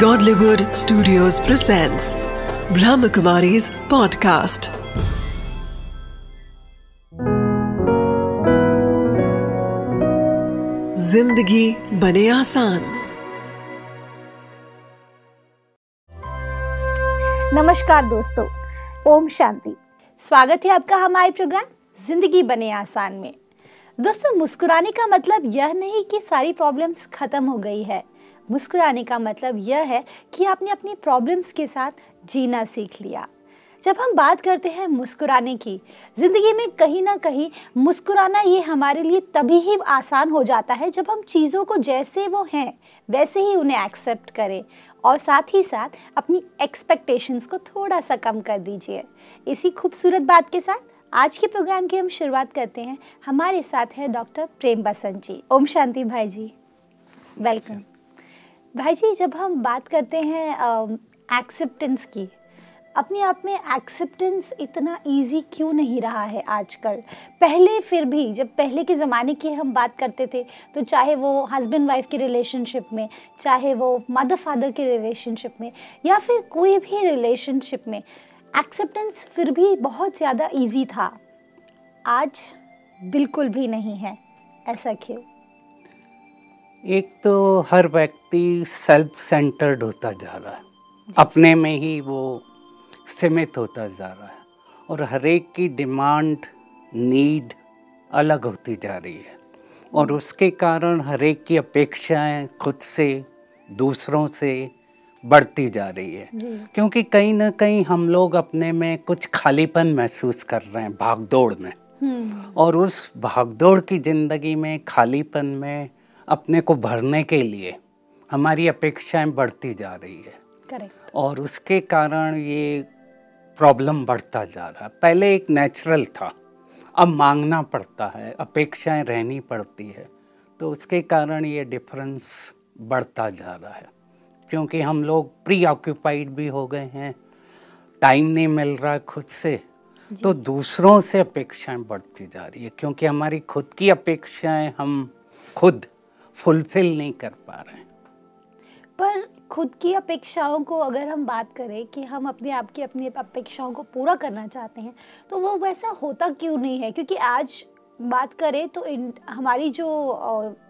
Godlywood Studios presents Brahmakumari's podcast. ज़िंदगी बने आसान। नमस्कार दोस्तों, ओम शांति। स्वागत है आपका हमारे प्रोग्राम ज़िंदगी बने आसान में। दोस्तों, मुस्कुराने का मतलब यह नहीं कि सारी प्रॉब्लम्स खत्म हो गई है। मुस्कुराने का मतलब यह है कि आपने अपनी प्रॉब्लम्स के साथ जीना सीख लिया। जब हम बात करते हैं मुस्कुराने की, ज़िंदगी में कहीं ना कहीं मुस्कुराना ये हमारे लिए तभी ही आसान हो जाता है जब हम चीज़ों को जैसे वो हैं, वैसे ही उन्हें एक्सेप्ट करें और साथ ही साथ अपनी एक्सपेक्टेशंस को थोड़ा सा कम कर दीजिए। इसी खूबसूरत बात के साथ आज के प्रोग्राम की हम शुरुआत करते हैं। हमारे साथ है डॉक्टर प्रेम बसंत जी। ओम शांति भाई जी। वेलकम भाई जी, जब हम बात करते हैं एक्सेप्टेंस की, अपने आप में एक्सेप्टेंस इतना इजी क्यों नहीं रहा है आजकल? पहले फिर भी, जब पहले के ज़माने की हम बात करते थे तो चाहे वो हस्बैंड वाइफ की रिलेशनशिप में, चाहे वो मदर फादर के रिलेशनशिप में, या फिर कोई भी रिलेशनशिप में एक्सेप्टेंस फिर भी बहुत ज़्यादा इजी था। आज बिल्कुल भी नहीं है, ऐसा क्यों? एक तो हर व्यक्ति सेल्फ सेंटर्ड होता जा रहा है। अपने में ही वो सीमित होता जा रहा है और हर एक की डिमांड नीड अलग होती जा रही है। और उसके कारण हर एक की अपेक्षाएँ खुद से दूसरों से बढ़ती जा रही है। क्योंकि कहीं ना कहीं हम लोग अपने में कुछ खालीपन महसूस कर रहे हैं भागदौड़ में। हम्म। और उस भागदौड़ की ज़िंदगी में खालीपन में अपने को भरने के लिए हमारी अपेक्षाएँ बढ़ती जा रही है। करेक्ट और उसके कारण ये प्रॉब्लम बढ़ता जा रहा है। पहले एक नेचुरल था अब मांगना पड़ता है अपेक्षाएँ रहनी पड़ती है। तो उसके कारण ये डिफरेंस बढ़ता जा रहा है। क्योंकि हम लोग प्री ऑक्यूपाइड भी हो गए हैं टाइम नहीं मिल रहा खुद से तो दूसरों से अपेक्षाएँ बढ़ती जा रही है। क्योंकि हमारी खुद की अपेक्षाएँ हम खुद फुलफिल नहीं कर पा रहे हैं। पर खुद की अपेक्षाओं को अगर हम बात करें कि हम अपने आप की अपनी अपेक्षाओं को पूरा करना चाहते हैं तो वो वैसा होता क्यों नहीं है? क्योंकि आज बात करें तो इन हमारी जो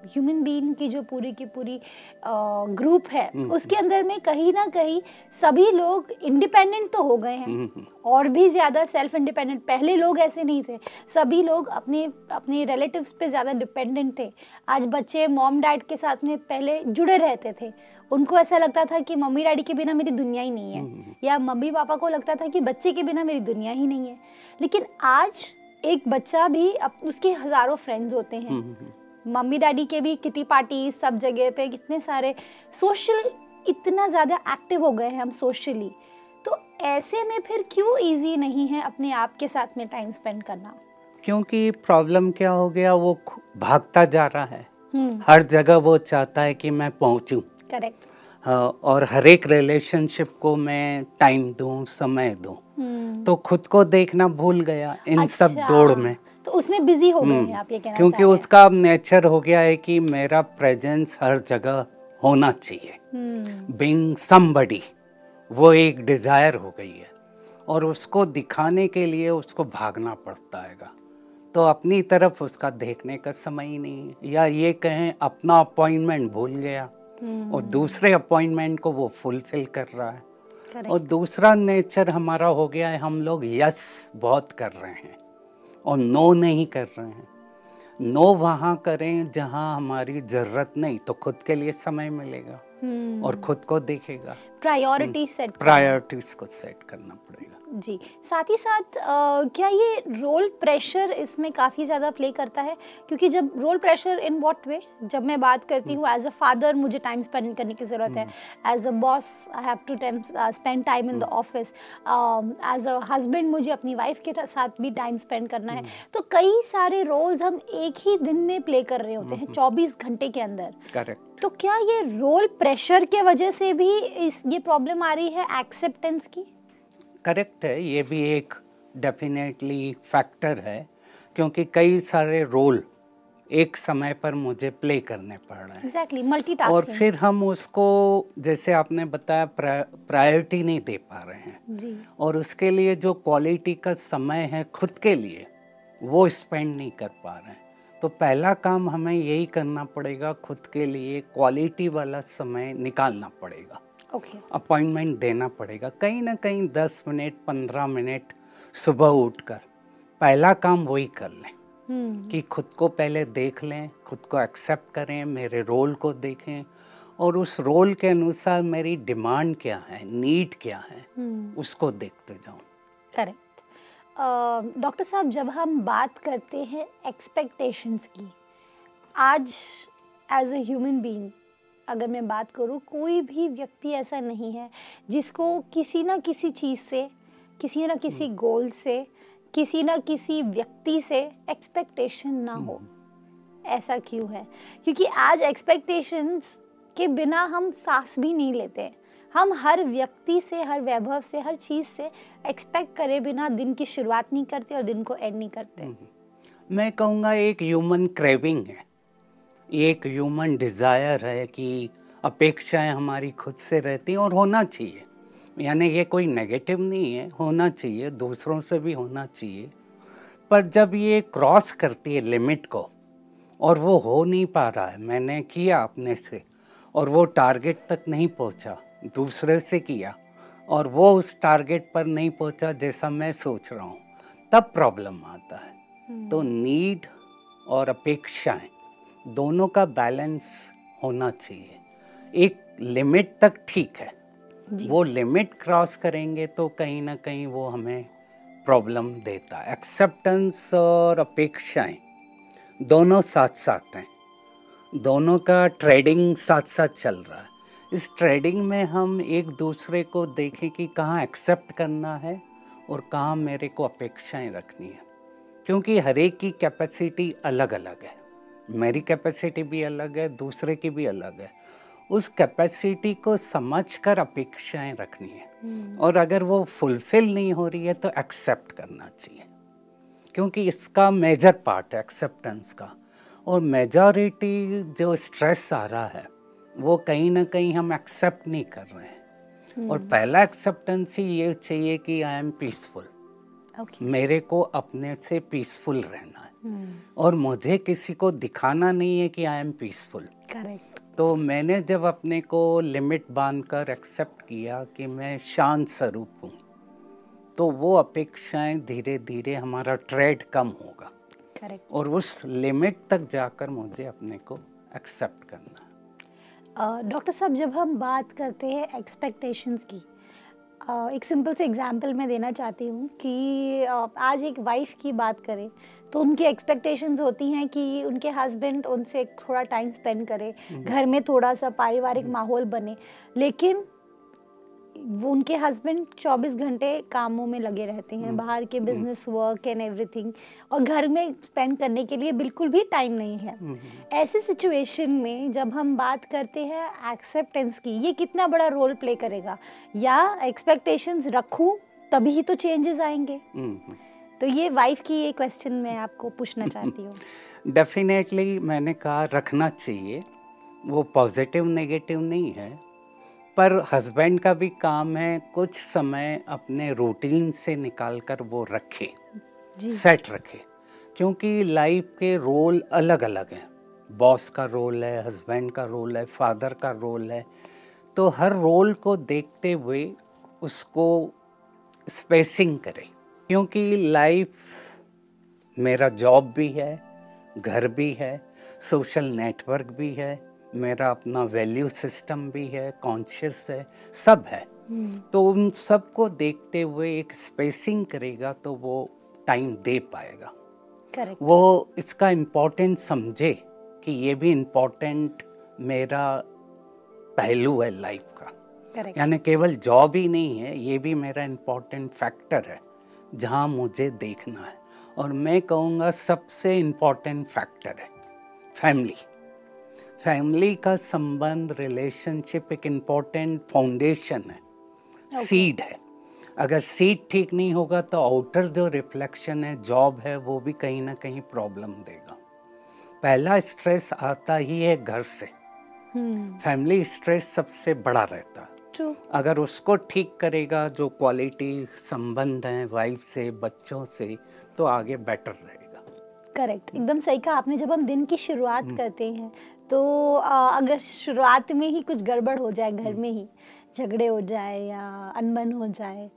ह्यूमन बीइंग की जो पूरी की पूरी ग्रुप है हम्म, उसके हम्म। अंदर में कहीं ना कहीं सभी लोग इंडिपेंडेंट तो हो गए हैं। हम्म, और भी ज़्यादा सेल्फ इंडिपेंडेंट पहले लोग ऐसे नहीं थे। सभी लोग अपने अपने रिलेटिव्स पे ज़्यादा डिपेंडेंट थे। आज बच्चे मॉम डैड के साथ में पहले जुड़े रहते थे। उनको ऐसा लगता था कि मम्मी डैडी के बिना मेरी दुनिया ही नहीं है। या मम्मी पापा को लगता था कि बच्चे के बिना मेरी दुनिया ही नहीं है। लेकिन आज एक बच्चा भी उसके हज़ारों फ्रेंड्स होते हैं। हम्म, हम्म, हम्म। मम्मी डैडी के भी किटी पार्टी सब जगह पे कितने सारे। सोशल इतना ज़्यादा एक्टिव हो गए हैं हम सोशली तो ऐसे में फिर क्यों इजी नहीं है अपने आप के साथ में टाइम स्पेंड करना? क्योंकि प्रॉब्लम क्या हो गया वो भागता जा रहा है। हर जगह वो चाहता है कि मैं पहुंचूं। करेक्ट और हर एक रिलेशनशिप को मैं टाइम दूँ समय दूँ। हम्म। तो खुद को देखना भूल गया इन अच्छा, सब दौड़ में। तो उसमें बिज़ी हो गए हम्म। आप ये कहना क्योंकि उसका अब नेचर हो गया है कि मेरा प्रेजेंस हर जगह होना चाहिए। बिंग हम्म। समबडी वो एक डिज़ायर हो गई है। और उसको दिखाने के लिए उसको भागना पड़ता है तो अपनी तरफ़ उसका देखने का समय ही नहीं या ये कहें अपना अपॉइंटमेंट भूल गया। और दूसरे अपॉइंटमेंट को वो फुलफिल कर रहा है। Correct. और दूसरा नेचर हमारा हो गया है हम लोग यस बहुत कर रहे हैं और नो नहीं कर रहे हैं। नो वहाँ करें जहाँ हमारी ज़रूरत नहीं तो खुद के लिए समय मिलेगा hmm. और खुद को देखेगा। प्रायोरिटी सेट प्रायोरिटीज को सेट करना पड़ेगा। जी। साथ ही साथ आ, क्या ये रोल प्रेशर इसमें काफ़ी ज़्यादा प्ले करता है? क्योंकि जब role pressure in what way जब मैं बात करती हूँ एज अ फादर मुझे टाइम स्पेंड करने की ज़रूरत है। As a boss I have to time spend time in the office as a husband मुझे अपनी वाइफ के साथ भी टाइम स्पेंड करना है। हम्म। तो कई सारे रोल्स हम एक ही दिन में प्ले कर रहे होते हैं हम्म। चौबीस घंटे के अंदर। करेक्ट तो क्या ये रोल प्रेशर के वजह से भी इस ये प्रॉब्लम आ रही है एक्सेप्टेंस की? करेक्ट है ये भी एक डेफिनेटली फैक्टर है क्योंकि कई सारे रोल एक समय पर मुझे प्ले करने पड़ रहे हैं। एग्जैक्टली और मल्टीटास्किंग फिर हम उसको जैसे आपने बताया प्रायोरिटी नहीं दे पा रहे हैं। जी। और उसके लिए जो क्वालिटी का समय है खुद के लिए वो स्पेंड नहीं कर पा रहे हैं। तो पहला काम हमें यही करना पड़ेगा खुद के लिए क्वालिटी वाला समय निकालना पड़ेगा। ओके अपॉइंटमेंट देना पड़ेगा। कहीं ना कहीं दस मिनट पंद्रह मिनट सुबह उठकर। पहला काम वही कर लें हम्म। कि खुद को पहले देख लें खुद को एक्सेप्ट करें मेरे रोल को देखें और उस रोल के अनुसार मेरी डिमांड क्या है नीड क्या है हम्म। उसको देखते जाऊँ। करेक्ट डॉक्टर साहब जब हम बात करते हैं एक्सपेक्टेशंस की आज एज अ ह्यूमन बीइंग अगर मैं बात करूँ कोई भी व्यक्ति ऐसा नहीं है जिसको किसी ना किसी चीज़ से किसी ना किसी गोल से किसी ना किसी व्यक्ति से एक्सपेक्टेशन ना हो। ऐसा क्यों है? क्योंकि आज एक्सपेक्टेशंस के बिना हम सांस भी नहीं लेते। हम हर व्यक्ति से हर वैभव से हर चीज़ से एक्सपेक्ट करे बिना दिन की शुरुआत नहीं करते और दिन को एंड नहीं करते। मैं कहूँगा एक ह्यूमन क्रेविंग है। एक ह्यूमन डिज़ायर है कि अपेक्षाएँ हमारी खुद से रहती हैं और होना चाहिए। यानी ये कोई नेगेटिव नहीं है होना चाहिए दूसरों से भी होना चाहिए। पर जब ये क्रॉस करती है लिमिट को और वो हो नहीं पा रहा है मैंने किया अपने से और वो टारगेट तक नहीं पहुँचा दूसरे से किया और वो उस टारगेट पर नहीं पहुँचा जैसा मैं सोच रहा हूँ तब प्रॉब्लम आता है। तो नीड और अपेक्षाएँ दोनों का बैलेंस होना चाहिए। एक लिमिट तक ठीक है। वो लिमिट क्रॉस करेंगे तो कहीं ना कहीं वो हमें प्रॉब्लम देता है। एक्सेप्टेंस और अपेक्षाएँ दोनों साथ साथ हैं। दोनों का ट्रेडिंग साथ साथ चल रहा है। इस ट्रेडिंग में हम एक दूसरे को देखें कि कहाँ एक्सेप्ट करना है और कहाँ मेरे को अपेक्षाएँ रखनी है। क्योंकि हर एक की कैपेसिटी अलग अलग है। मेरी कैपेसिटी भी अलग है दूसरे की भी अलग है। उस कैपेसिटी को समझकर अपेक्षाएँ रखनी है। और अगर वो फुलफिल नहीं हो रही है तो एक्सेप्ट करना चाहिए। क्योंकि इसका मेजर पार्ट है एक्सेप्टेंस का। और मेजॉरिटी जो स्ट्रेस आ रहा है वो कहीं ना कहीं हम एक्सेप्ट नहीं कर रहे हैं। और पहला एक्सेप्टेंस ही ये चाहिए कि आई एम पीसफुल मेरे को अपने से पीसफुल रहना और मुझे किसी को दिखाना नहीं है कि आई एम पीसफुल करेक्ट तो मैंने जब अपने को लिमिट बांधकर एक्सेप्ट किया कि मैं शांत स्वरूप हूँ तो वो अपेक्षाएँ धीरे धीरे हमारा ट्रेड कम होगा। करेक्ट और उस लिमिट तक जाकर मुझे अपने को एक्सेप्ट करना डॉक्टर साहब जब हम बात करते हैं एक्सपेक्टेशंस की एक सिंपल से एग्ज़ाम्पल मैं देना चाहती हूँ कि आज एक वाइफ की बात करें तो उनकी एक्सपेक्टेशंस होती हैं कि उनके हस्बैंड उनसे थोड़ा टाइम स्पेंड करें घर में थोड़ा सा पारिवारिक माहौल बने। लेकिन वो उनके हस्बैंड 24 घंटे कामों में लगे रहते हैं बाहर के बिज़नेस वर्क एंड एवरीथिंग और घर में स्पेंड करने के लिए बिल्कुल भी टाइम नहीं है। ऐसे सिचुएशन में जब हम बात करते हैं एक्सेप्टेंस की ये कितना बड़ा रोल प्ले करेगा? या एक्सपेक्टेशंस रखूँ तभी ही तो चेंजेस आएँगे। हम्म, तो ये वाइफ की ये क्वेश्चन मैं आपको पूछना चाहती हूँ। डेफिनेटली मैंने कहा रखना चाहिए वो पॉजिटिव नेगेटिव नहीं है। पर हस्बैंड का भी काम है कुछ समय अपने रूटीन से निकाल कर वो रखे जी। सेट रखे क्योंकि लाइफ के रोल अलग अलग हैं। बॉस का रोल है हस्बैंड का रोल है फादर का रोल है। तो हर रोल को देखते हुए उसको स्पेसिंग करें क्योंकि लाइफ मेरा जॉब भी है घर भी है सोशल नेटवर्क भी है मेरा अपना वैल्यू सिस्टम भी है कॉन्शियस है सब है। तो उन सबको देखते हुए एक स्पेसिंग करेगा तो वो टाइम दे पाएगा। करेक्ट वो इसका इम्पोर्टेंस समझे कि ये भी इम्पोर्टेंट मेरा पहलू है लाइफ का। यानी केवल जॉब ही नहीं है ये भी मेरा इम्पोर्टेंट फैक्टर है जहाँ मुझे देखना है। और मैं कहूँगा सबसे इम्पोर्टेंट फैक्टर है फैमिली फैमिली का संबंध रिलेशनशिप एक इम्पोर्टेंट फाउंडेशन है। सीड है। अगर सीड ठीक नहीं होगा तो आउटर जो रिफ्लेक्शन है जॉब है वो भी कहीं ना कहीं प्रॉब्लम देगा। पहला स्ट्रेस आता ही है घर से। फैमिली स्ट्रेस सबसे बड़ा रहता। है अगर उसको ठीक करेगा जो क्वालिटी संबंध है वाइफ से बच्चों से तो आगे बेटर रहेगा। करेक्ट एकदम सही कहा आपने। जब हम दिन की शुरुआत हम्म। करते हैं तो अगर शुरुआत में ही कुछ गड़बड़ हो जाए घर हम्म। में ही झगड़े हो जाए या अनबन हो जाए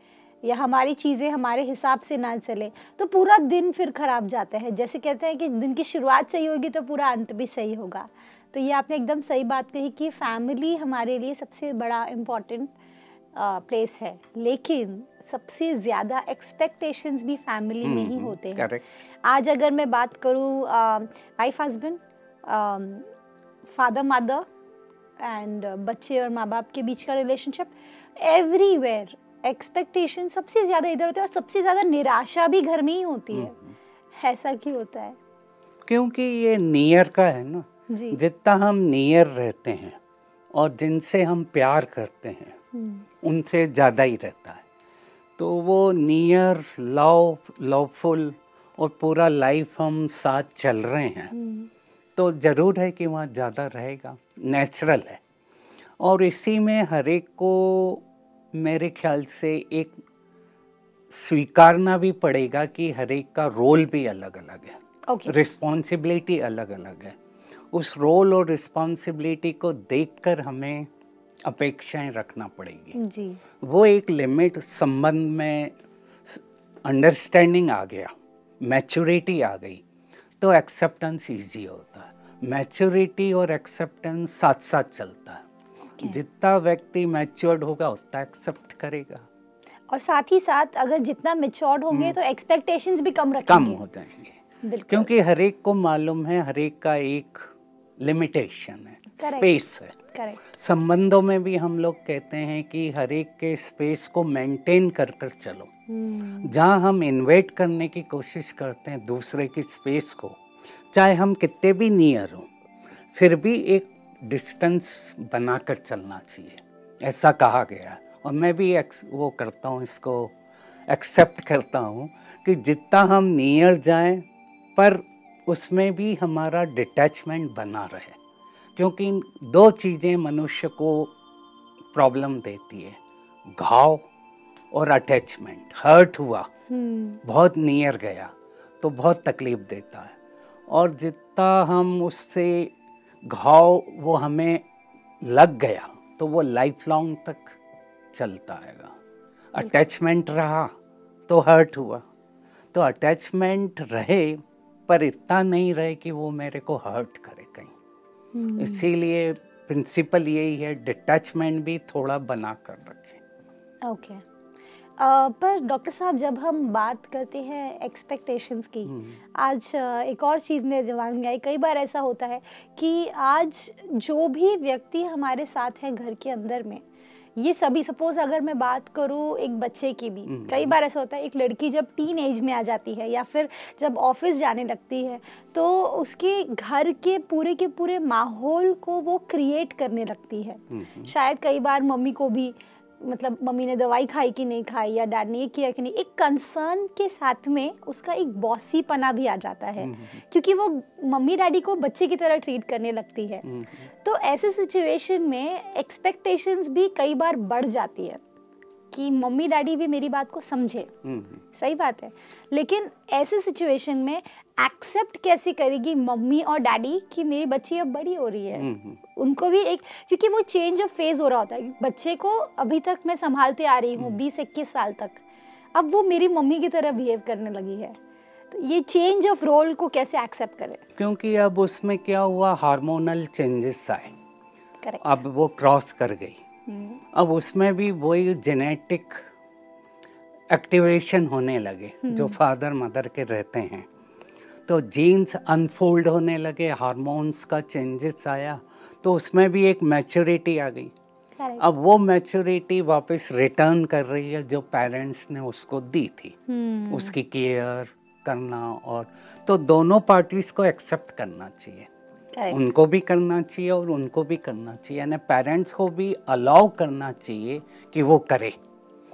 या हमारी चीज़ें हमारे हिसाब से ना चले तो पूरा दिन फिर खराब जाता है। जैसे कहते हैं कि दिन की शुरुआत सही होगी तो पूरा अंत भी सही होगा। तो ये आपने एकदम सही बात कही कि फैमिली हमारे लिए सबसे बड़ा इंपॉर्टेंट प्लेस है। लेकिन सबसे ज़्यादा एक्सपेक्टेशंस भी फैमिली में ही होते हैं। आज अगर मैं बात करूँ wife husband father mother and बच्चे और माँ बाप के बीच का रिलेशनशिप एवरीवेयर एक्सपेक्टेशन सबसे ज़्यादा इधर होते हैं और सबसे ज़्यादा निराशा भी घर में ही होती है। ऐसा क्यों होता है? क्योंकि ये नियर का है ना जी। जितना हम नियर रहते हैं और जिनसे हम प्यार करते हैं हम्म, उनसे ज़्यादा ही रहता है। तो वो नियर लव लवफुल और पूरा लाइफ हम साथ चल रहे हैं। हम्म, तो ज़रूर है कि वहाँ ज़्यादा रहेगा नेचुरल है। और इसी में हर एक को मेरे ख्याल से एक स्वीकारना भी पड़ेगा कि हर एक का रोल भी अलग अलग है। ओके रिस्पॉन्सिबिलिटी अलग अलग है। उस रोल और रिस्पॉन्सिबिलिटी को देखकर हमें अपेक्षाएँ रखना पड़ेगी। जी। वो एक लिमिट संबंध में अंडरस्टैंडिंग आ गया मैच्योरिटी आ गई। तो एक्सेप्टेंस इजी होता है। मैच्योरिटी और एक्सेप्टेंस साथ साथ चलता है। Okay. जितना व्यक्ति मैच्योर्ड होगा उतना एक्सेप्ट करेगा। और साथ ही साथ अगर जितना मेच्योर्ड होंगे तो एक्सपेक्टेशंस भी कम रखेंगे। कम हो जाएँगे। क्योंकि हर एक को मालूम है हर एक का एक लिमिटेशन है। स्पेस है। करेक्ट संबंधों में भी हम लोग कहते हैं कि हर एक के स्पेस को मेंटेन कर कर चलो। हम्म, जहाँ हम इन्वेट करने की कोशिश करते हैं दूसरे की स्पेस को चाहे हम कितने भी नियर हों फिर भी एक डिस्टेंस बनाकर चलना चाहिए। ऐसा कहा गया और मैं भी वो करता हूँ इसको एक्सेप्ट करता हूँ कि जितना हम नियर जाएँ पर उसमें भी हमारा डिटैचमेंट बना रहे। क्योंकि इन दो चीज़ें मनुष्य को प्रॉब्लम देती है। घाव और अटैचमेंट हर्ट हुआ। हम्म, बहुत नियर गया तो बहुत तकलीफ़ देता है। और जितना हम उससे घाव वो हमें लग गया तो वो लाइफ लॉन्ग तक चलता आएगा। अटैचमेंट रहा तो हर्ट हुआ। तो अटैचमेंट रहे पर इतना नहीं रहे कि वो मेरे को हर्ट करे। हम्म, इसीलिए प्रिंसिपल यही है डिटैचमेंट भी थोड़ा बना कर रखें। ओके अ, पर डॉक्टर साहब जब हम बात करते हैं एक्सपेक्टेशंस की आज एक और चीज़ मेरे जवाब में आई। कई बार ऐसा होता है कि आज जो भी व्यक्ति हमारे साथ है घर के अंदर में ये सभी सपोज़ अगर मैं बात करूँ एक बच्चे की भी कई बार ऐसा होता है एक लड़की जब टीन एज में आ जाती है या फिर जब ऑफ़िस जाने लगती है तो उसके घर के पूरे के पूरे माहौल को वो क्रिएट करने लगती है। शायद कई बार मम्मी को भी मतलब मम्मी ने दवाई खाई कि नहीं खाई या डैड ने ये किया कि नहीं एक कंसर्न के साथ में उसका एक बॉसी पना भी आ जाता है। क्योंकि वो मम्मी डैडी को बच्चे की तरह ट्रीट करने लगती है। तो ऐसे सिचुएशन में एक्सपेक्टेशंस भी कई बार बढ़ जाती है। कि मम्मी डैडी भी मेरी बात को समझे। सही बात है। लेकिन ऐसे सिचुएशन में एक्सेप्ट कैसे करेगी मम्मी और डैडी कि मेरी बच्ची अब बड़ी हो रही है? उनको भी एक क्योंकि वो चेंज ऑफ़ फ़ेज़ हो रहा होता है बच्चे को अभी तक मैं संभालते आ रही हूँ बीस इक्कीस साल तक। अब वो मेरी मम्मी की तरह बिहेव करने लगी है। तो ये चेंज ऑफ़ रोल को कैसे एक्सेप्ट करें? क्योंकि अब उसमें क्या हुआ हार्मोनल चेंजेस आए। अब वो क्रॉस कर गई। अब उसमें भी वही जेनेटिक एक्टिवेशन होने लगे जो फादर मदर के रहते हैं। तो जीन्स अनफोल्ड होने लगे हार्मोन्स का चेंजेस आया तो उसमें भी एक मैच्योरिटी आ गई। अब वो मैच्योरिटी वापस रिटर्न कर रही है जो पेरेंट्स ने उसको दी थी। हम्म। उसकी केयर करना और तो दोनों पार्टीज़ को एक्सेप्ट करना चाहिए। करेक्ट उनको भी करना चाहिए और उनको भी करना चाहिए। यानी पेरेंट्स को भी अलाउ करना चाहिए कि वो करे।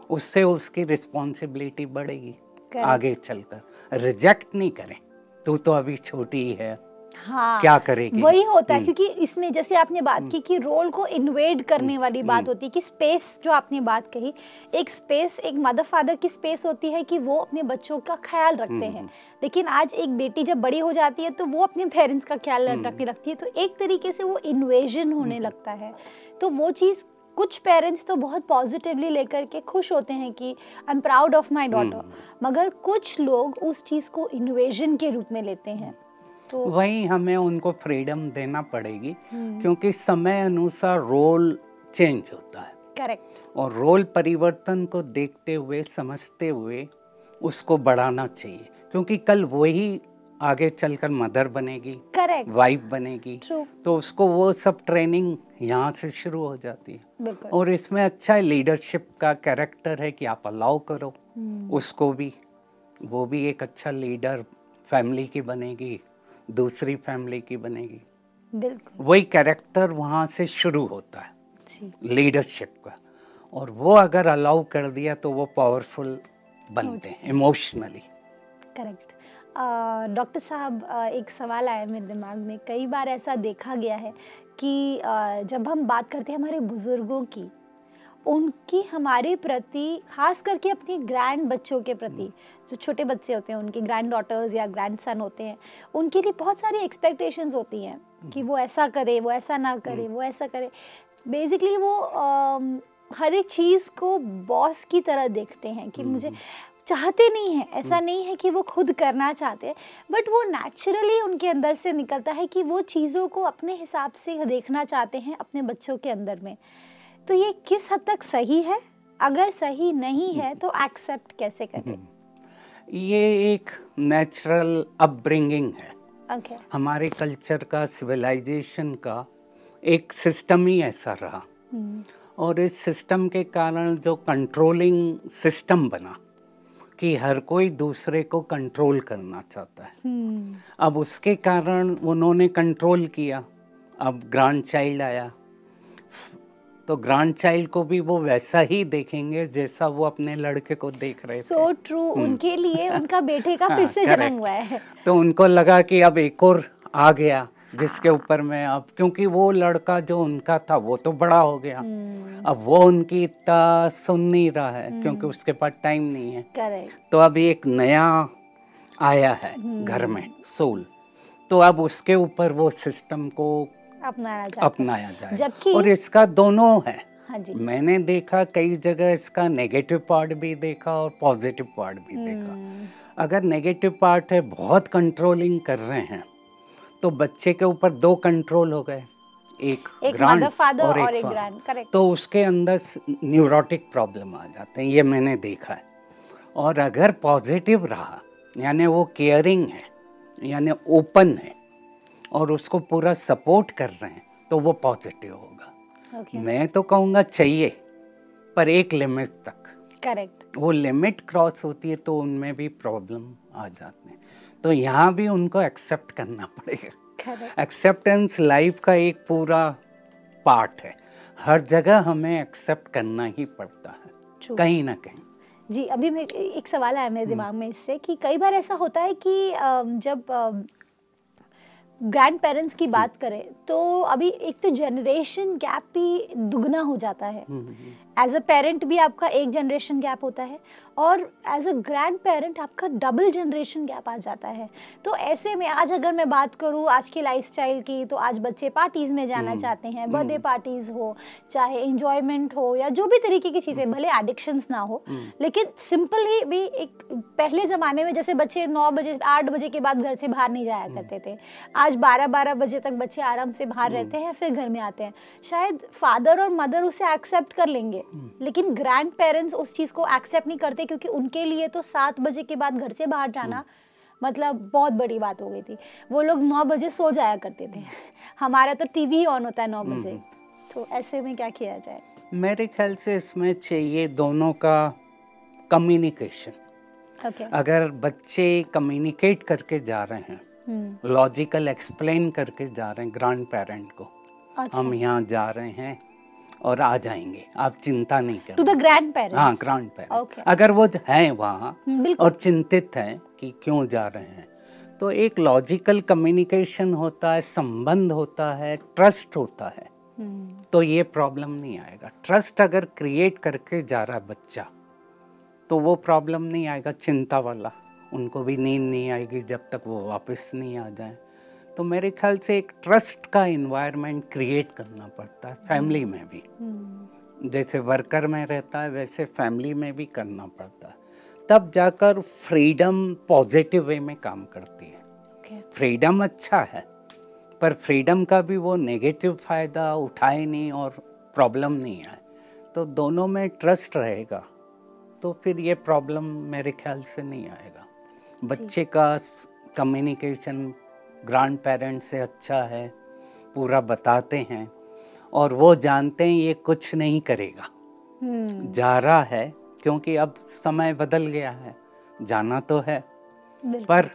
उससे उसकी रिस्पॉन्सिबिलिटी बढ़ेगी। आगे चलकर। रिजेक्ट नहीं करें। तू तो अभी छोटी ही है। हाँ क्या करेगी वही होता है हम्म। क्योंकि इसमें जैसे आपने बात की कि रोल को इन्वेड करने वाली हम्म। बात होती है कि स्पेस जो आपने बात कही एक स्पेस एक मदर फादर की स्पेस होती है कि वो अपने बच्चों का ख्याल रखते हम्म। हैं लेकिन आज एक बेटी जब बड़ी हो जाती है तो वो अपने पेरेंट्स का ख्याल हम्म। रखने लगती है तो एक तरीके से वो इन्वेजन होने लगता है तो वो चीज़ कुछ पेरेंट्स तो बहुत पॉजिटिवली लेकर के खुश होते हैं कि I am proud of my daughter hmm. मगर कुछ लोग उस चीज़ को इन्वेजन के रूप में लेते हैं तो वही हमें उनको फ्रीडम देना पड़ेगी हम्म। क्योंकि समय अनुसार रोल चेंज होता है। करेक्ट और रोल परिवर्तन को देखते हुए समझते हुए उसको बढ़ाना चाहिए क्योंकि कल वही आगे चलकर मदर बनेगी करेक्ट वाइफ बनेगी ट्रू तो उसको वो सब ट्रेनिंग यहाँ से शुरू हो जाती है। और इसमें अच्छा लीडरशिप का कैरेक्टर है कि आप अलाउ करो हम्म, उसको भी वो भी एक अच्छा लीडर फैमिली की बनेगी दूसरी फैमिली की बनेगी। बिल्कुल। वही कैरेक्टर वहाँ से शुरू होता है लीडरशिप का। और वो अगर अलाउ कर दिया तो वो पावरफुल बनते हैं इमोशनली करेक्ट डॉक्टर साहब एक सवाल आया मेरे दिमाग में। कई बार ऐसा देखा गया है कि जब हम बात करते हैं हमारे बुज़ुर्गों की उनकी हमारे प्रति खास करके अपने ग्रैंड बच्चों के प्रति जो छोटे बच्चे होते हैं उनके ग्रैंड डॉटर्स या ग्रैंड सन होते हैं उनके लिए बहुत सारी एक्सपेक्टेशंस होती हैं कि वो ऐसा करे वो ऐसा ना करे वो ऐसा करे। बेसिकली वो अम, हर एक चीज़ को बॉस की तरह देखते हैं कि मुझे चाहते नहीं है ऐसा नहीं है कि वो खुद करना चाहते हैं बट वो नेचुरली उनके अंदर से निकलता है कि वो चीज़ों को अपने हिसाब से देखना चाहते हैं अपने बच्चों के अंदर में। तो ये किस हद तक सही है? अगर सही नहीं है तो एक्सेप्ट कैसे करें? ये एक नेचुरल अपब्रिंगिंग है। ओके हमारे कल्चर का सिविलाइजेशन का एक सिस्टम ही ऐसा रहा। और इस सिस्टम के कारण जो कंट्रोलिंग सिस्टम बना कि हर कोई दूसरे को कंट्रोल करना चाहता है। अब उसके कारण उन्होंने कंट्रोल किया। अब ग्रैंड चाइल्ड आया। तो ग्रैंड चाइल्ड को भी वो वैसा ही देखेंगे जैसा वो अपने लड़के को देख रहे थे। सो ट्रू उनके लिए उनका बेटे का फिर हाँ, से जन्म हुआ है। तो उनको लगा कि अब एक और आ गया जिसके ऊपर मैं अब क्योंकि वो लड़का जो उनका था वो तो बड़ा हो गया। अब वो उनकी इतना सुन नहीं रहा है क्योंकि उसके पास टाइम नहीं है। तो अब एक नया आया है घर में सोल तो अब उसके ऊपर वो सिस्टम को अपनाना चाहते अपनाया जाए। जबकि- और इसका दोनों है। हाँ जी। मैंने देखा कई जगह इसका नेगेटिव पार्ट भी देखा और पॉजिटिव पार्ट भी देखा। अगर नेगेटिव पार्ट है बहुत कंट्रोलिंग कर रहे हैं तो बच्चे के ऊपर दो कंट्रोल हो गए। एक एक mother, father और एक fa- grand, correct. तो उसके अंदर न्यूरोटिक प्रॉब्लम आ जाते हैं ये मैंने देखा है। और अगर पॉजिटिव रहा यानी वो केयरिंग है यानी ओपन है और उसको पूरा सपोर्ट कर रहे हैं तो वो पॉजिटिव होगा। ओके मैं तो कहूँगा चाहिए पर एक लिमिट तक। करेक्ट वो लिमिट क्रॉस होती है तो उनमें भी प्रॉब्लम आ जाते हैं। तो यहाँ भी उनको एक्सेप्ट करना पड़ेगा। एक्सेप्टेंस लाइफ का एक पूरा पार्ट है। हर जगह हमें एक्सेप्ट करना ही पड़ता है। True. कहीं ना कहीं। जी अभी मैं एक सवाल आया हम्म। मेरे दिमाग में इससे कि कई बार ऐसा होता है कि जब ग्रैंड पेरेंट्स की बात करें तो अभी एक तो जनरेशन गैप भी दुगना हो जाता है। हम्म, एज अ पेरेंट भी आपका एक जनरेशन गैप होता है और एज अ ग्रैंड पेरेंट आपका डबल जनरेशन गैप आ जाता है। तो ऐसे में आज अगर मैं बात करूँ आज की लाइफस्टाइल की तो आज बच्चे पार्टीज़ में जाना चाहते हैं बर्थडे पार्टीज़ हो चाहे इंजॉयमेंट हो या जो भी तरीके की चीज़ें भले एडिक्शंस ना हो लेकिन सिंपल ही भी एक पहले ज़माने में जैसे बच्चे नौ बजे आठ बजे के बाद घर से बाहर नहीं जाया करते थे। आज बारह बारह बजे तक बच्चे आराम से बाहर रहते हैं फिर घर में आते हैं। शायद फादर और मदर उसे एक्सेप्ट कर लेंगे लेकिन ग्रैंड पेरेंट्स उस चीज़ को एक्सेप्ट नहीं करते क्योंकि उनके लिए तो सात बजे के बाद घर से बाहर जाना मतलब बहुत बड़ी बात हो गई थी। वो लोग नौ बजे सो जाया करते थे। हमारा तो टीवी ऑन होता है नौ बजे। तो ऐसे में क्या किया जाए? मेरे ख्याल से इसमें चाहिए दोनों का कम्युनिकेशन ओके अगर बच्चे कम्युनिकेट करके जा रहे हैं हम्म। लॉजिकल एक्सप्लेन करके जा रहे हैं ग्रैंड पेरेंट को अच्छा। हम यहाँ जा रहे हैं और आ जाएँगे। आप चिंता नहीं टू करें द ग्रैंड पेरेंट्स हाँ ग्रैंड पेरेंट Okay. अगर वो हैं वहाँ हम्म, और चिंतित हैं कि क्यों जा रहे हैं तो एक लॉजिकल कम्युनिकेशन होता है संबंध होता है ट्रस्ट होता है। हम्म, तो ये प्रॉब्लम नहीं आएगा। ट्रस्ट अगर क्रिएट करके जा रहा है बच्चा तो वो प्रॉब्लम नहीं आएगा। चिंता वाला उनको भी नींद नहीं आएगी जब तक वो वापस नहीं आ जाए। तो मेरे ख्याल से एक ट्रस्ट का इन्वायरमेंट क्रिएट करना पड़ता है फैमिली में भी। हम्म, जैसे वर्कर में रहता है वैसे फैमिली में भी करना पड़ता है। तब जाकर फ्रीडम पॉजिटिव वे में काम करती है। ओके फ्रीडम अच्छा है पर फ्रीडम का भी वो नेगेटिव फ़ायदा उठाए नहीं और प्रॉब्लम नहीं आए तो दोनों में ट्रस्ट रहेगा तो फिर ये प्रॉब्लम मेरे ख्याल से नहीं आएगा। बच्चे का कम्युनिकेशन ग्रैंड पेरेंट्स से अच्छा है पूरा बताते हैं और वो जानते हैं ये कुछ नहीं करेगा। हम्म, जा रहा है क्योंकि अब समय बदल गया है जाना तो है पर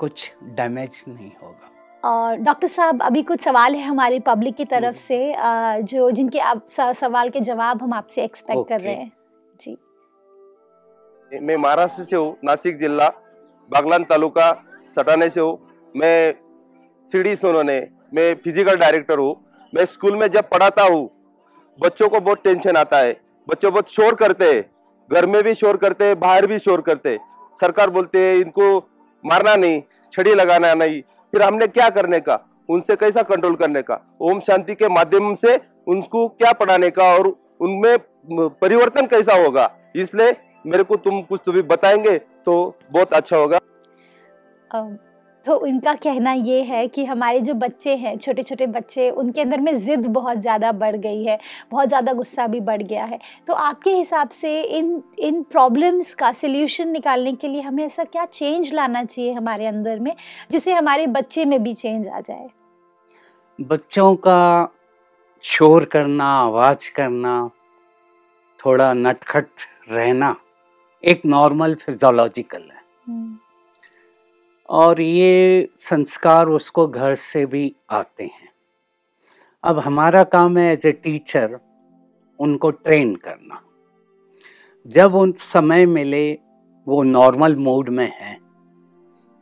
कुछ डैमेज नहीं होगा। और डॉक्टर साहब अभी कुछ सवाल है हमारी पब्लिक की तरफ़ से जो जिनके आप सवाल के जवाब हम आपसे एक्सपेक्ट कर रहे हैं। जी। मैं महाराष्ट्र से हूँ नासिक जिला बागलान तालुका सटाने से हूँ। मैं सीडी सोनोने मैं फ़िज़िकल डायरेक्टर हूँ। मैं स्कूल में जब पढ़ाता हूँ, बच्चों को बहुत टेंशन आता है। बच्चे बहुत शोर करते हैं। घर में भी शोर करते हैं, बाहर भी शोर करते सरकार बोलते हैं, इनको मारना नहीं, छड़ी लगाना नहीं। फिर हमने क्या करने का? उनसे कैसा कंट्रोल करने का? ओम शांति के माध्यम से उनको क्या पढ़ाने का और उनमें परिवर्तन कैसा होगा? इसलिए मेरे को तुम कुछ तो भी बताएँगे तो बहुत अच्छा होगा। तो उनका कहना ये है कि हमारे जो बच्चे हैं छोटे छोटे बच्चे, उनके अंदर में ज़िद बहुत ज़्यादा बढ़ गई है, बहुत ज़्यादा गुस्सा भी बढ़ गया है। तो आपके हिसाब से इन इन प्रॉब्लम्स का सल्यूशन निकालने के लिए हमें ऐसा क्या चेंज लाना चाहिए हमारे अंदर में, जिससे हमारे बच्चे में भी चेंज आ जाए? बच्चों का शोर करना, आवाज़ करना, थोड़ा नटखट रहना, एक नॉर्मल फिजोलॉजिकल है। और ये संस्कार उसको घर से भी आते हैं। अब हमारा काम है एज ए टीचर उनको ट्रेन करना। जब उन समय मिले वो नॉर्मल मूड में हैं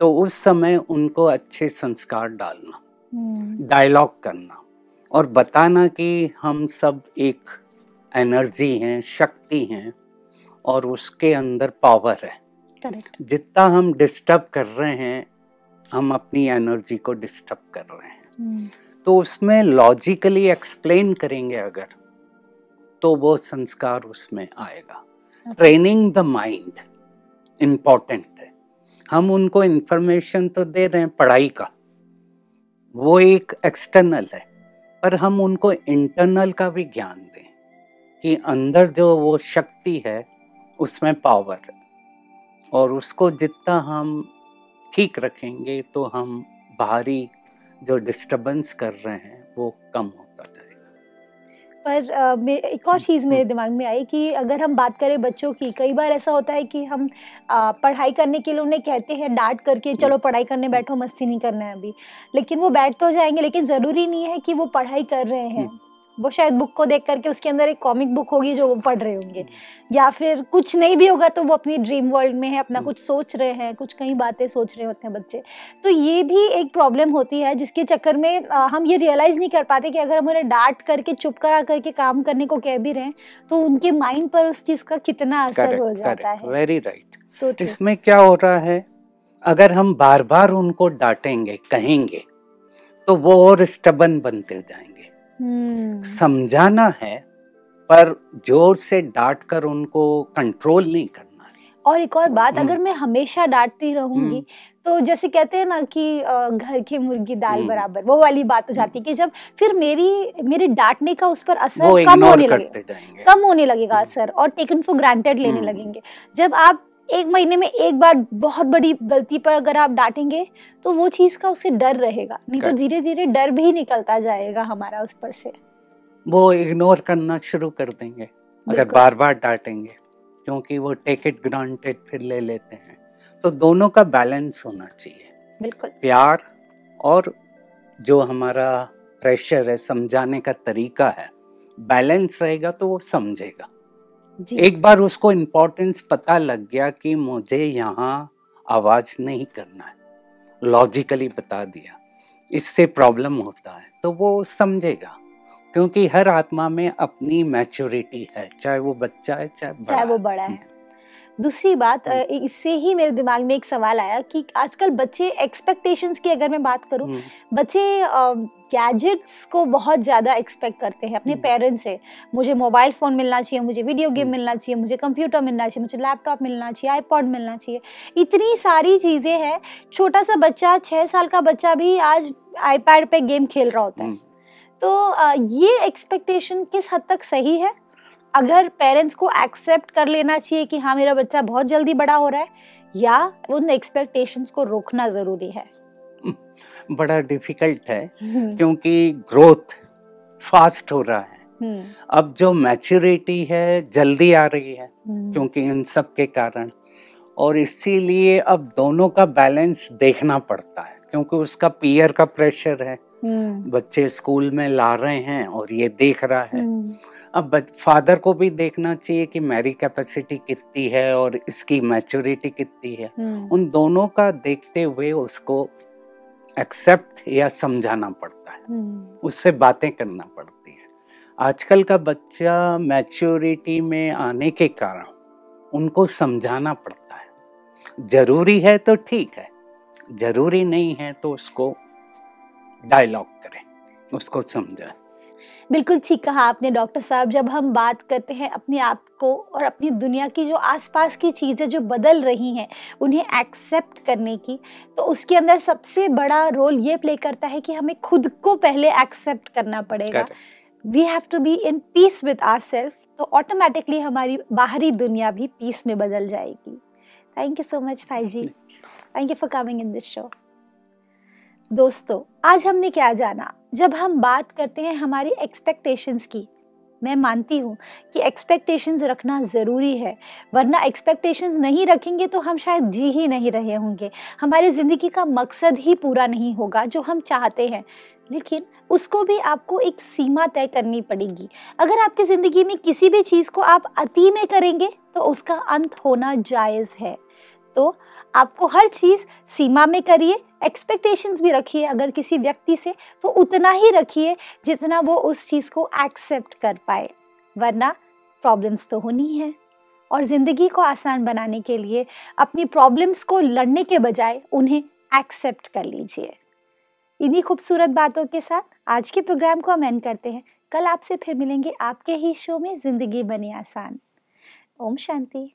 तो उस समय उनको अच्छे संस्कार डालना हम्म, डायलॉग करना और बताना कि हम सब एक एनर्जी हैं शक्ति हैं और उसके अंदर पावर है। करेक्ट। जितना हम डिस्टर्ब कर रहे हैं हम अपनी एनर्जी को डिस्टर्ब कर रहे हैं। हम्म, तो उसमें लॉजिकली एक्सप्लेन करेंगे अगर तो वो संस्कार उसमें आएगा। ट्रेनिंग द माइंड इंपॉर्टेंट है। हम उनको इंफॉर्मेशन तो दे रहे हैं पढ़ाई का। वो एक एक्सटर्नल है। पर हम उनको इंटरनल का भी ज्ञान दें कि अंदर जो वो शक्ति है उसमें पावर है। और उसको जितना हम ठीक रखेंगे तो हम बाहरी जो डिस्टरबेंस कर रहे हैं वो कम होता जाएगा। पर एक और चीज़ मेरे दिमाग में आई कि अगर हम बात करें बच्चों की कई बार ऐसा होता है कि हम अ, पढ़ाई करने के लिए उन्हें कहते हैं डांट करके चलो पढ़ाई करने बैठो मस्ती नहीं करना है अभी। लेकिन वो बैठ तो जाएँगे लेकिन ज़रूरी नहीं है कि वो पढ़ाई कर रहे हैं। वो शायद बुक को देख करके उसके अंदर एक कॉमिक बुक होगी जो वो पढ़ रहे होंगे। या फिर कुछ नहीं भी होगा तो वो अपनी ड्रीम वर्ल्ड में है अपना कुछ सोच रहे हैं कुछ कई बातें सोच रहे होते हैं बच्चे। तो ये भी एक प्रॉब्लम होती है जिसके चक्कर में हम ये रियलाइज़ नहीं कर पाते कि अगर हम उन्हें डांट करके चुप करा करके काम करने को कह भी रहे हैं तो उनके माइंड पर उस चीज़ का कितना असर correct, हो जाता करेक्ट है। वेरी राइट सो ट्रू इसमें क्या हो रहा है? अगर हम बार बार उनको डांटेंगे कहेंगे तो वो और स्टबन बनते जाएँगे। हम्म समझाना है पर ज़ोर से डांट कर उनको कंट्रोल नहीं करना और एक और बात हम्म। अगर मैं हमेशा डांटती रहूँगी हम्म। तो जैसे कहते हैं ना कि घर की मुर्गी दाल हम्म। बराबर वो वाली बात हो जाती है कि जब फिर मेरी मेरे डांटने का उस पर असर कम होने लगेगा कम होने लगेगा हम्म। असर और टेकन फॉर ग्रांटेड लेने हम्म। लगेंगे जब आप एक महीने में एक बार बहुत बड़ी गलती पर अगर आप डांटेंगे तो वो चीज़ का उसे डर रहेगा। नहीं तो धीरे धीरे डर भी निकलता जाएगा हमारा उस पर से। वो इग्नोर करना शुरू कर देंगे अगर बार बार डांटेंगे क्योंकि वो टेक इट ग्रांटेड फिर ले लेते हैं। तो दोनों का बैलेंस होना चाहिए। बिल्कुल। प्यार और जो हमारा प्रेशर है समझाने का तरीका है बैलेंस रहेगा तो वो समझेगा। एक बार उसको इम्पोर्टेंस पता लग गया कि मुझे यहाँ आवाज़ नहीं करना है। लॉजिकली बता दिया। इससे प्रॉब्लम होता है। तो वो समझेगा। क्योंकि हर आत्मा में अपनी मैच्योरिटी है। चाहे वो बच्चा है चाहे बड़ा चाहे वो। बड़ा है। दूसरी बात इससे ही मेरे दिमाग में एक सवाल आया कि आजकल बच्चे एक्सपेक्टेशंस की अगर मैं बात करूँ हम्म, बच्चे गैजेट्स को बहुत ज़्यादा एक्सपेक्ट करते हैं अपने हम्म। पेरेंट्स से मुझे मोबाइल फ़ोन मिलना चाहिए मुझे वीडियो गेम हम्म। मिलना चाहिए मुझे कंप्यूटर मिलना चाहिए मुझे लैपटॉप मिलना चाहिए आईपॉड मिलना चाहिए इतनी सारी चीज़ें हैं छोटा सा बच्चा छः साल का बच्चा भी आज आईपैड पे गेम खेल रहा होता है हम्म। तो ये एक्सपेक्टेशन किस हद तक सही है अगर पेरेंट्स को एक्सेप्ट कर लेना चाहिए कि हाँ मेरा बच्चा बहुत जल्दी बड़ा हो रहा है या उन एक्सपेक्टेशंस को रोकना ज़रूरी है। बड़ा डिफ़िकल्ट है हम्म, क्योंकि ग्रोथ फास्ट हो रहा है। हम्म, अब जो मैच्योरिटी है जल्दी आ रही है हम्म, क्योंकि इन सब के कारण। और इसीलिए अब दोनों का बैलेंस देखना पड़ता है क्योंकि उसका पीयर का प्रेशर है। हम्म, बच्चे स्कूल में ला रहे हैं और ये देख रहा है। हम्म, अब फादर को भी देखना चाहिए कि मेरी कैपेसिटी कितनी है और इसकी मैच्योरिटी कितनी है। हम्म, उन दोनों का देखते हुए उसको एक्सेप्ट या समझाना पड़ता है। हम्म, उससे बातें करना पड़ती है। आजकल का बच्चा मैच्योरिटी में आने के कारण उनको समझाना पड़ता है। ज़रूरी है तो ठीक है ज़रूरी नहीं है तो उसको डायलॉग करें उसको समझाएँ। बिल्कुल ठीक कहा आपने डॉक्टर साहब। जब हम बात करते हैं अपने आप को और अपनी दुनिया की जो आसपास की चीज़ें जो बदल रही हैं उन्हें एक्सेप्ट करने की तो उसके अंदर सबसे बड़ा रोल ये प्ले करता है कि हमें खुद को पहले एक्सेप्ट करना पड़ेगा। We have to be in peace with our self तो ऑटोमेटिकली हमारी बाहरी दुनिया भी पीस में बदल जाएगी। थैंक यू सो मच भाई जी। Thank you for coming in this show दोस्तों, आज हमने क्या जाना? जब हम बात करते हैं हमारी एक्सपेक्टेशंस की, मैं मानती हूँ कि एक्सपेक्टेशंस रखना ज़रूरी है, वरना एक्सपेक्टेशंस नहीं रखेंगे तो हम शायद जी ही नहीं रहे होंगे। हमारी ज़िंदगी का मकसद ही पूरा नहीं होगा, जो हम चाहते हैं। लेकिन उसको भी आपको एक सीमा तय करनी पड़ेगी। अगर आपकी ज़िंदगी में किसी भी चीज़ को आप अति में करेंगे तो उसका अंत होना जायज़ है। तो आपको हर चीज़ सीमा में करिए एक्सपेक्टेशंस भी रखिए अगर किसी व्यक्ति से तो उतना ही रखिए जितना वो उस चीज़ को एक्सेप्ट कर पाए, वरना प्रॉब्लम्स तो होनी है। और ज़िंदगी को आसान बनाने के लिए, अपनी प्रॉब्लम्स को लड़ने के बजाय उन्हें एक्सेप्ट कर लीजिए। इन्हीं खूबसूरत बातों के साथ आज के प्रोग्राम को हम एंड करते हैं। कल आपसे फिर मिलेंगे आपके ही शो में, ज़िंदगी बने आसान। ओम शांति।